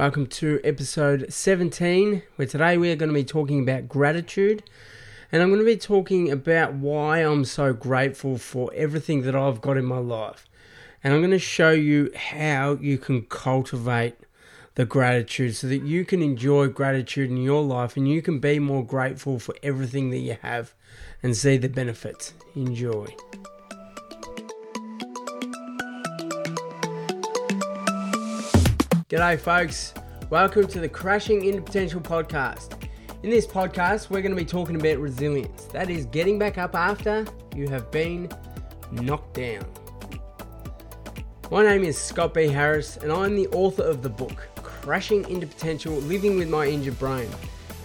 Welcome to episode 17, where today we are going to be talking about gratitude. And I'm going to be talking about why I'm so grateful for everything that I've got in my life. And I'm going to show you how you can cultivate the gratitude so that you can enjoy gratitude in your life and you can be more grateful for everything that you have and see the benefits. Enjoy. G'day, folks. Welcome to the Crashing into Potential podcast. In this podcast, we're going to be talking about resilience. That is getting back up after you have been knocked down. My name is Scott B. Harris, and I'm the author of the book Crashing into Potential Living with My Injured Brain.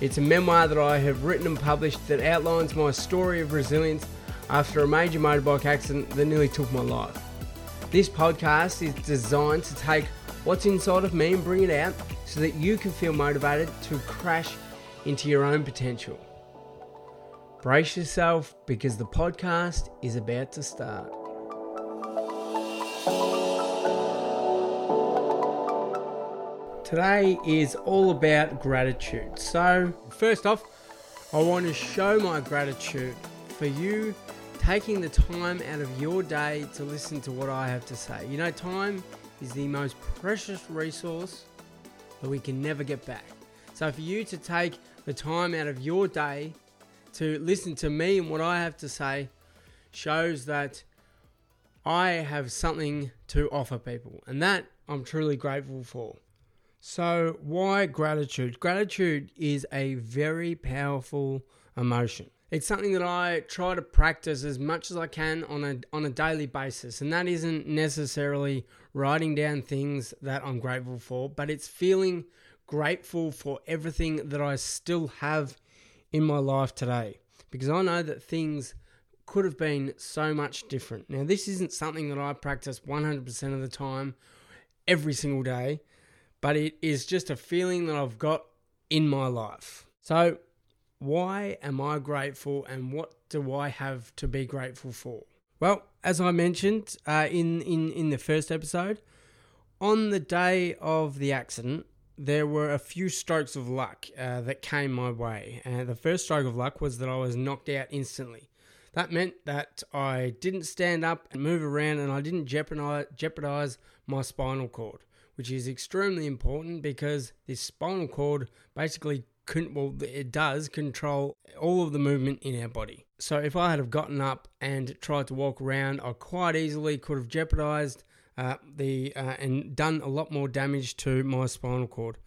It's a memoir that I have written and published that outlines my story of resilience after a major motorbike accident that nearly took my life. This podcast is designed to take what's inside of me and bring it out so that you can feel motivated to crash into your own potential. Brace yourself because the podcast is about to start. Today is all about gratitude. So, first off, I want to show my gratitude for you taking the time out of your day to listen to what I have to say. You know, time is the most precious resource that we can never get back. So, for you to take the time out of your day to listen to me and what I have to say shows that I have something to offer people, and that I'm truly grateful for. So, why gratitude? Gratitude is a very powerful emotion. It's something that I try to practice as much as I can on a on a daily basis, and that isn't necessarily writing down things that I'm grateful for, but it's feeling grateful for everything that I still have in my life today because I know that things could have been so much different. Now, this isn't something that I practice 100% of the time every single day but it is just a feeling that I've got in my life. So, why am I grateful and what do I have to be grateful for? Well, as I mentioned uh, in, in, in the first episode, on the day of the accident, there were a few strokes of luck uh, that came my way. And the first stroke of luck was that I was knocked out instantly. That meant that I didn't stand up and move around and I didn't jeopardize, jeopardize my spinal cord which is extremely important because this spinal cord basically can, well, it does control all of the movement in our body. So if I had have gotten up and tried to walk around, I quite easily could have jeopardized uh, the uh, and done a lot more damage to my spinal cord.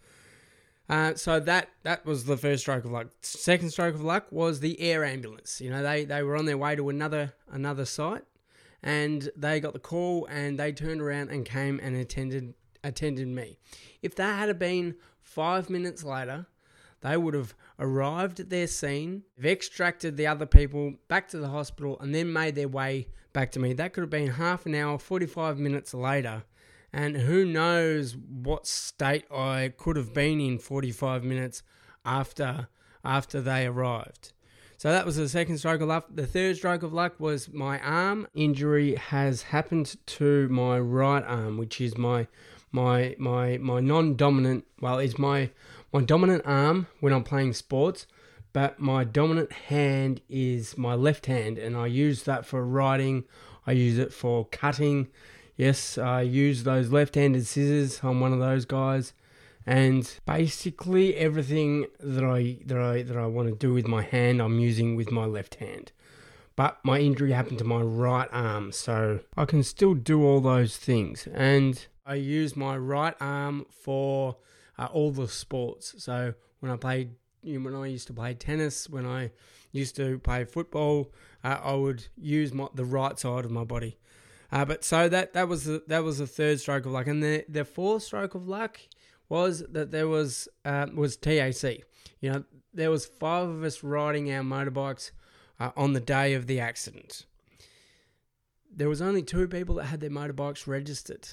Uh, so that that was the first stroke of luck. Second stroke of luck was the air ambulance. You know, they they were on their way to another another site, and they got the call and they turned around and came and attended attended me. If that had been five minutes later, they would have arrived at their scene, they've extracted the other people back to the hospital, and then made their way back to me. That could have been half an hour, 45 minutes later. And who knows what state I could have been in 45 minutes after after they arrived. So that was the second stroke of luck. The third stroke of luck was my arm injury has happened to my right arm, which is my my my my non-dominant well is my my dominant arm when I'm playing sports, but my dominant hand is my left hand, and I use that for writing. I use it for cutting. Yes, I use those left-handed scissors. I'm one of those guys, and basically everything that I that I that I want to do with my hand, I'm using with my left hand. But my injury happened to my right arm, so I can still do all those things. And I use my right arm for uh, all the sports. So when I played, you know, when I used to play tennis, when I used to play football, uh, I would use my, the right side of my body. Uh, but so that that was the, that was the third stroke of luck, and the the fourth stroke of luck was that there was uh, was TAC. You know, there was five of us riding our motorbikes uh, on the day of the accident. There was only two people that had their motorbikes registered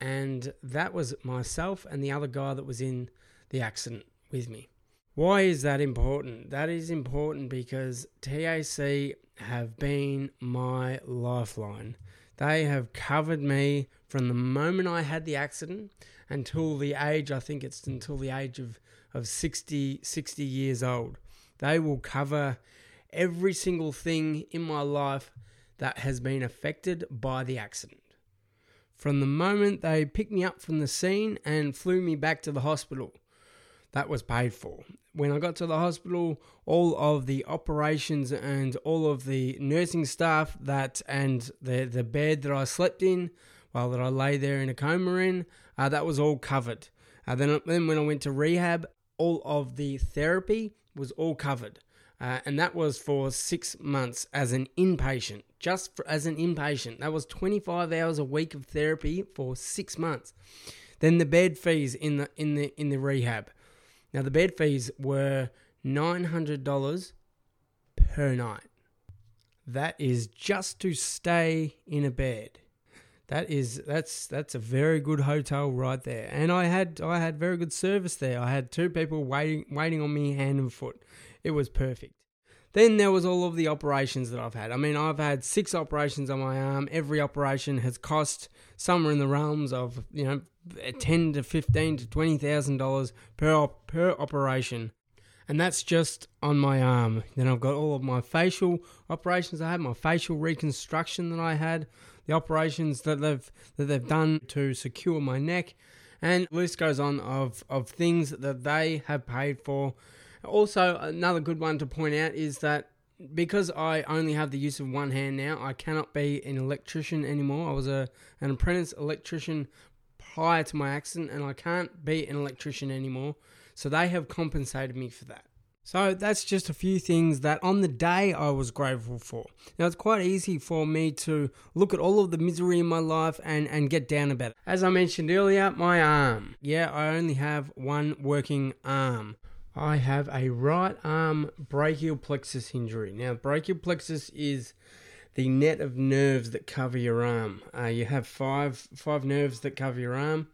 and that was myself and the other guy that was in the accident with me. Why is that important? That is important because TAC have been my lifeline. They have covered me from the moment I had the accident until the age, I think it's until the age of, of 60, 60 years old. They will cover every single thing in my life that has been affected by the accident. From the moment they picked me up from the scene and flew me back to the hospital, that was paid for. When I got to the hospital, all of the operations and all of the nursing staff that and the the bed that I slept in, while that I lay there in a coma in, uh, that was all covered. Uh, then then when I went to rehab, all of the therapy was all covered. Uh, and that was for six months as an inpatient, just for, as an inpatient. That was 25 hours a week of therapy for six months. Then the bed fees in the in the in the rehab. Now the bed fees were nine hundred dollars per night. That is just to stay in a bed. That is that's that's a very good hotel right there. And I had I had very good service there. I had two people waiting waiting on me hand and foot. It was perfect. Then there was all of the operations that I've had. I mean, I've had six operations on my arm. Every operation has cost somewhere in the realms of you know ten to fifteen to twenty thousand dollars per op- per operation, and that's just on my arm. Then I've got all of my facial operations I had, my facial reconstruction that I had, the operations that they've that they've done to secure my neck, and list goes on of of things that they have paid for also, another good one to point out is that because I only have the use of one hand now, I cannot be an electrician anymore. I was a an apprentice electrician prior to my accident, and I can't be an electrician anymore. So they have compensated me for that. So that's just a few things that on the day I was grateful for. Now it's quite easy for me to look at all of the misery in my life and, and get down about it. As I mentioned earlier, my arm. Yeah, I only have one working arm. I have a right arm brachial plexus injury. Now, brachial plexus is the net of nerves that cover your arm. Uh, you have five five nerves that cover your arm,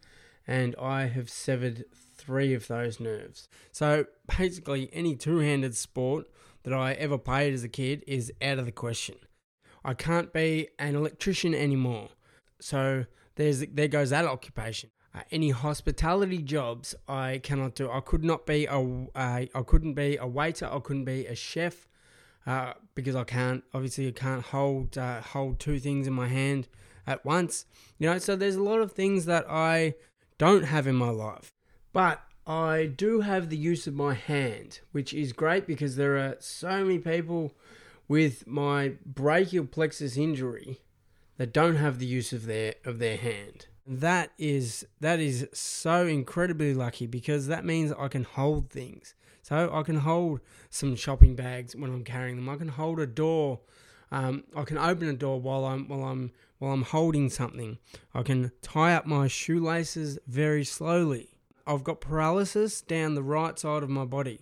and I have severed three of those nerves. So basically, any two-handed sport that I ever played as a kid is out of the question. I can't be an electrician anymore. So there's there goes that occupation. Uh, any hospitality jobs I cannot do. I could not be a uh, I couldn't be a waiter. I couldn't be a chef uh, because I can't. Obviously, I can't hold uh, hold two things in my hand at once. You know, so there's a lot of things that I don't have in my life, but I do have the use of my hand, which is great because there are so many people with my brachial plexus injury that don't have the use of their of their hand. That is that is so incredibly lucky because that means I can hold things. So I can hold some shopping bags when I'm carrying them. I can hold a door. Um, I can open a door while I'm while I'm while I'm holding something. I can tie up my shoelaces very slowly. I've got paralysis down the right side of my body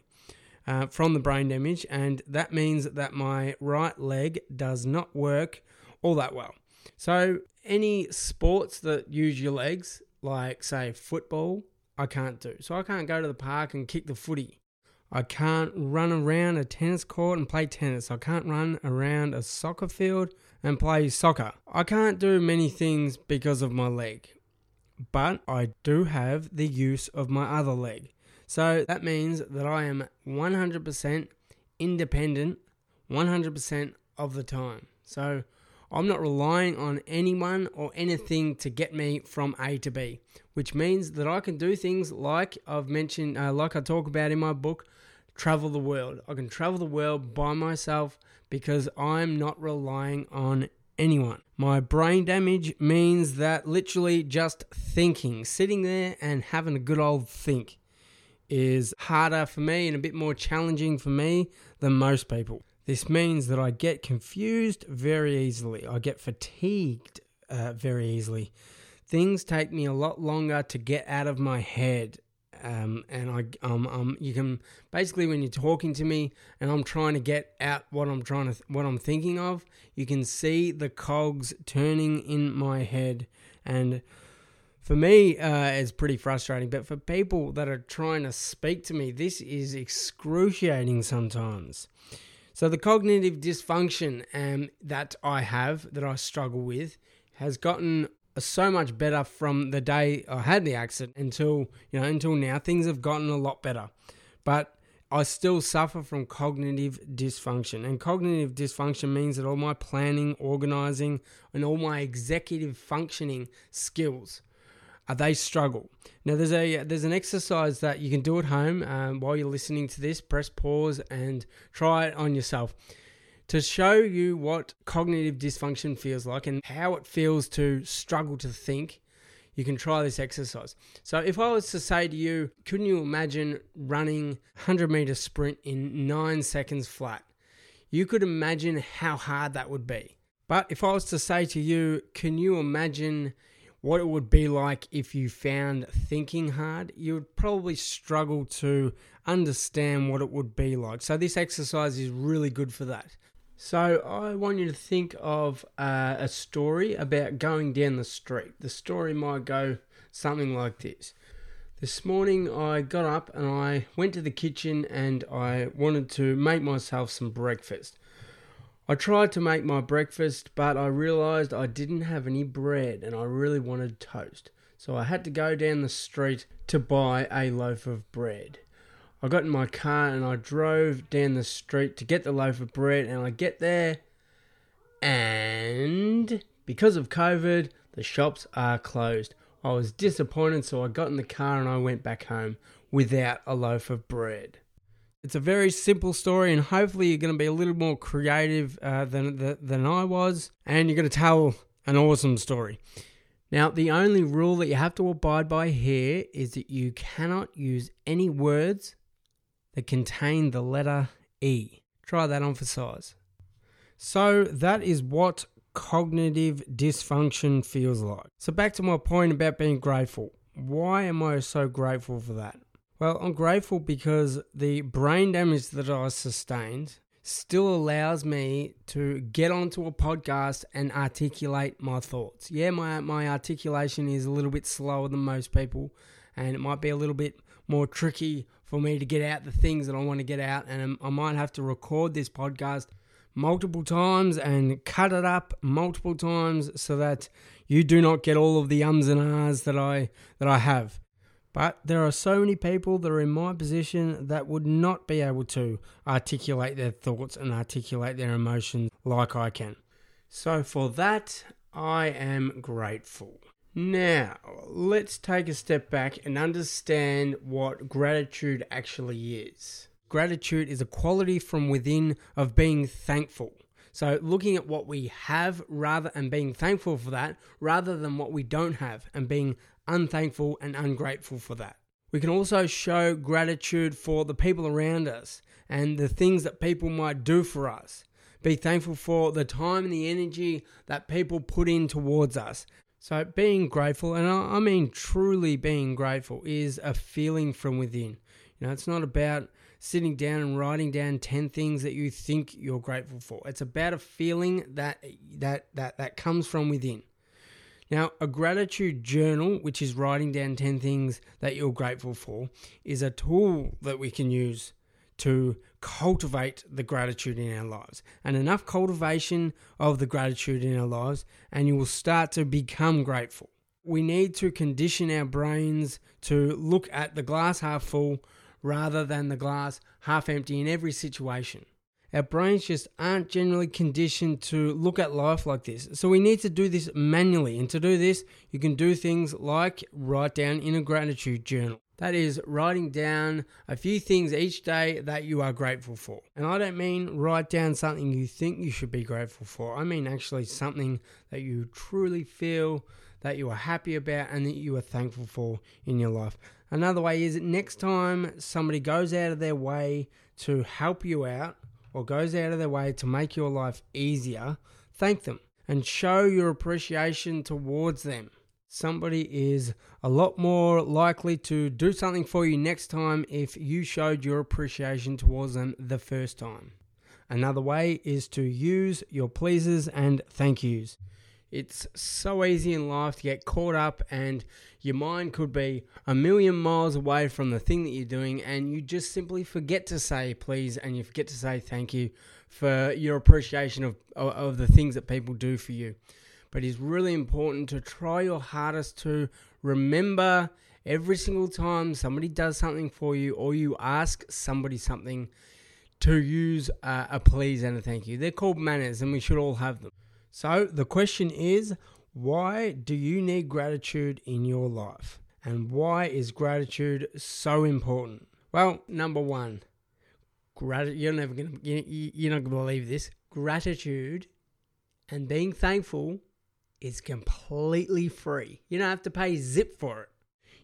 uh, from the brain damage, and that means that my right leg does not work all that well. So any sports that use your legs, like say football, I can't do. So I can't go to the park and kick the footy. I can't run around a tennis court and play tennis. I can't run around a soccer field and play soccer. I can't do many things because of my leg, but I do have the use of my other leg. So that means that I am 100% independent 100% of the time. So I'm not relying on anyone or anything to get me from A to B, which means that I can do things like I've mentioned, uh, like I talk about in my book, travel the world. I can travel the world by myself because I'm not relying on anyone. My brain damage means that literally just thinking, sitting there and having a good old think, is harder for me and a bit more challenging for me than most people. This means that I get confused very easily. I get fatigued uh, very easily. Things take me a lot longer to get out of my head. Um, and I, um, um, you can basically when you're talking to me and I'm trying to get out what I'm trying to, th- what I'm thinking of, you can see the cogs turning in my head, and for me, uh, it's pretty frustrating. But for people that are trying to speak to me, this is excruciating sometimes. So the cognitive dysfunction um, that I have, that I struggle with, has gotten so much better from the day I had the accident until you know until now. Things have gotten a lot better, but I still suffer from cognitive dysfunction. And cognitive dysfunction means that all my planning, organizing, and all my executive functioning skills uh, they struggle. Now there's a there's an exercise that you can do at home um, while you're listening to this. Press pause and try it on yourself to show you what cognitive dysfunction feels like and how it feels to struggle to think. You can try this exercise. So, if I was to say to you, couldn't you imagine running 100 meter sprint in nine seconds flat? You could imagine how hard that would be. But if I was to say to you, can you imagine what it would be like if you found thinking hard, you would probably struggle to understand what it would be like. So, this exercise is really good for that. So, I want you to think of uh, a story about going down the street. The story might go something like this. This morning I got up and I went to the kitchen and I wanted to make myself some breakfast. I tried to make my breakfast, but I realised I didn't have any bread and I really wanted toast. So I had to go down the street to buy a loaf of bread. I got in my car and I drove down the street to get the loaf of bread, and I get there, and because of COVID, the shops are closed. I was disappointed, so I got in the car and I went back home without a loaf of bread. It's a very simple story, and hopefully, you're going to be a little more creative uh, than, than I was, and you're going to tell an awesome story. Now, the only rule that you have to abide by here is that you cannot use any words that contain the letter E. Try that on for size. So, that is what cognitive dysfunction feels like. So, back to my point about being grateful. Why am I so grateful for that? Well, I'm grateful because the brain damage that I sustained still allows me to get onto a podcast and articulate my thoughts. Yeah, my, my articulation is a little bit slower than most people, and it might be a little bit more tricky for me to get out the things that I want to get out, and I might have to record this podcast multiple times and cut it up multiple times so that you do not get all of the ums and ahs that I that I have. But there are so many people that are in my position that would not be able to articulate their thoughts and articulate their emotions like I can. So for that, I am grateful. Now, let's take a step back and understand what gratitude actually is. Gratitude is a quality from within of being thankful. So, looking at what we have rather and being thankful for that, rather than what we don't have and being unthankful and ungrateful for that. We can also show gratitude for the people around us and the things that people might do for us. Be thankful for the time and the energy that people put in towards us. So, being grateful, and I mean truly being grateful, is a feeling from within. You know, it's not about sitting down and writing down 10 things that you think you're grateful for. It's about a feeling that that that that comes from within. Now, a gratitude journal, which is writing down 10 things that you're grateful for, is a tool that we can use to cultivate the gratitude in our lives. And enough cultivation of the gratitude in our lives, and you will start to become grateful. We need to condition our brains to look at the glass half full rather than the glass half empty in every situation. Our brains just aren't generally conditioned to look at life like this. So we need to do this manually. And to do this, you can do things like write down in a gratitude journal. That is writing down a few things each day that you are grateful for. And I don't mean write down something you think you should be grateful for. I mean actually something that you truly feel that you are happy about and that you are thankful for in your life. Another way is next time somebody goes out of their way to help you out or goes out of their way to make your life easier, thank them and show your appreciation towards them. Somebody is a lot more likely to do something for you next time if you showed your appreciation towards them the first time. Another way is to use your pleases and thank yous. It's so easy in life to get caught up, and your mind could be a million miles away from the thing that you're doing, and you just simply forget to say please and you forget to say thank you for your appreciation of, of the things that people do for you. but it's really important to try your hardest to remember every single time somebody does something for you or you ask somebody something to use uh, a please and a thank you. They're called manners and we should all have them. So the question is why do you need gratitude in your life? And why is gratitude so important? Well, number one, grat- you're never gonna you, you're not gonna believe this. Gratitude and being thankful is completely free. You don't have to pay zip for it.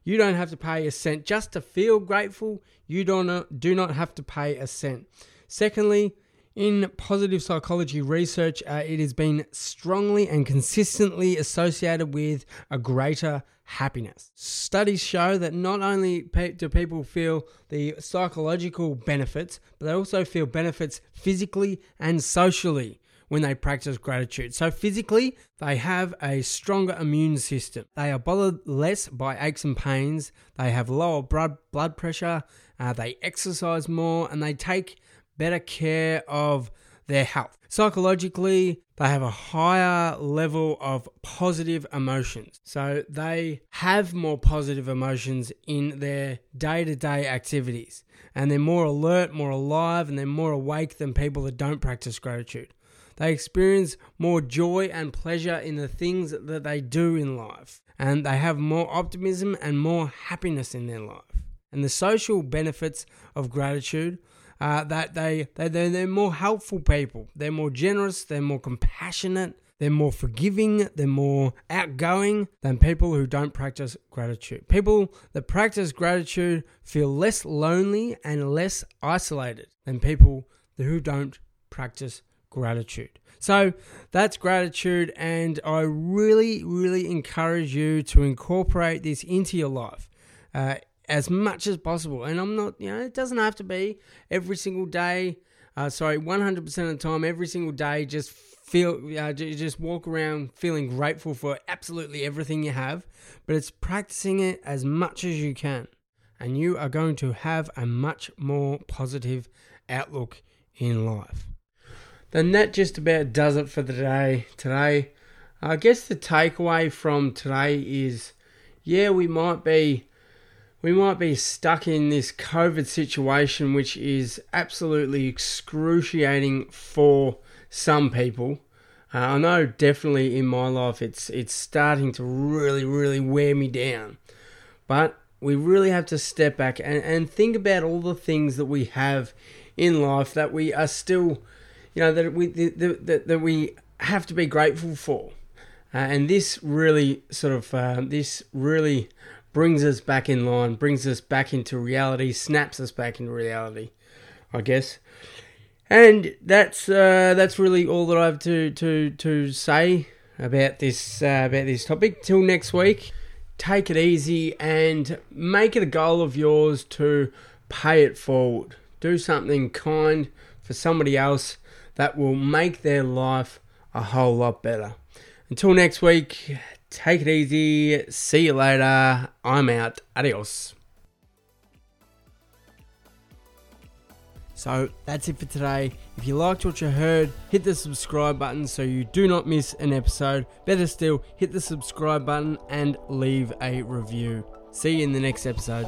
You don't have to pay a cent just to feel grateful. You don't uh, do not have to pay a cent. Secondly, in positive psychology research, uh, it has been strongly and consistently associated with a greater happiness. Studies show that not only do people feel the psychological benefits, but they also feel benefits physically and socially when they practice gratitude. So, physically, they have a stronger immune system. They are bothered less by aches and pains. They have lower blood, blood pressure. Uh, they exercise more and they take better care of their health. Psychologically, they have a higher level of positive emotions. So they have more positive emotions in their day to day activities. And they're more alert, more alive, and they're more awake than people that don't practice gratitude. They experience more joy and pleasure in the things that they do in life, and they have more optimism and more happiness in their life. And the social benefits of gratitude uh, that they, they they're, they're more helpful people. They're more generous. They're more compassionate. They're more forgiving. They're more outgoing than people who don't practice gratitude. People that practice gratitude feel less lonely and less isolated than people who don't practice gratitude. So that's gratitude, and I really, really encourage you to incorporate this into your life uh, as much as possible. And I'm not, you know, it doesn't have to be every single day. Uh, sorry, 100% of the time, every single day, just feel, uh, just walk around feeling grateful for absolutely everything you have. But it's practicing it as much as you can, and you are going to have a much more positive outlook in life then that just about does it for the day today. I guess the takeaway from today is yeah, we might be we might be stuck in this COVID situation which is absolutely excruciating for some people. Uh, I know definitely in my life it's it's starting to really really wear me down. But we really have to step back and, and think about all the things that we have in life that we are still you know that we that, that we have to be grateful for, uh, and this really sort of uh, this really brings us back in line, brings us back into reality, snaps us back into reality, I guess. And that's uh, that's really all that I have to to to say about this uh, about this topic. Till next week, take it easy and make it a goal of yours to pay it forward. Do something kind for somebody else that will make their life a whole lot better. Until next week, take it easy. See you later. I'm out. Adios. So that's it for today. If you liked what you heard, hit the subscribe button so you do not miss an episode. Better still, hit the subscribe button and leave a review. See you in the next episode.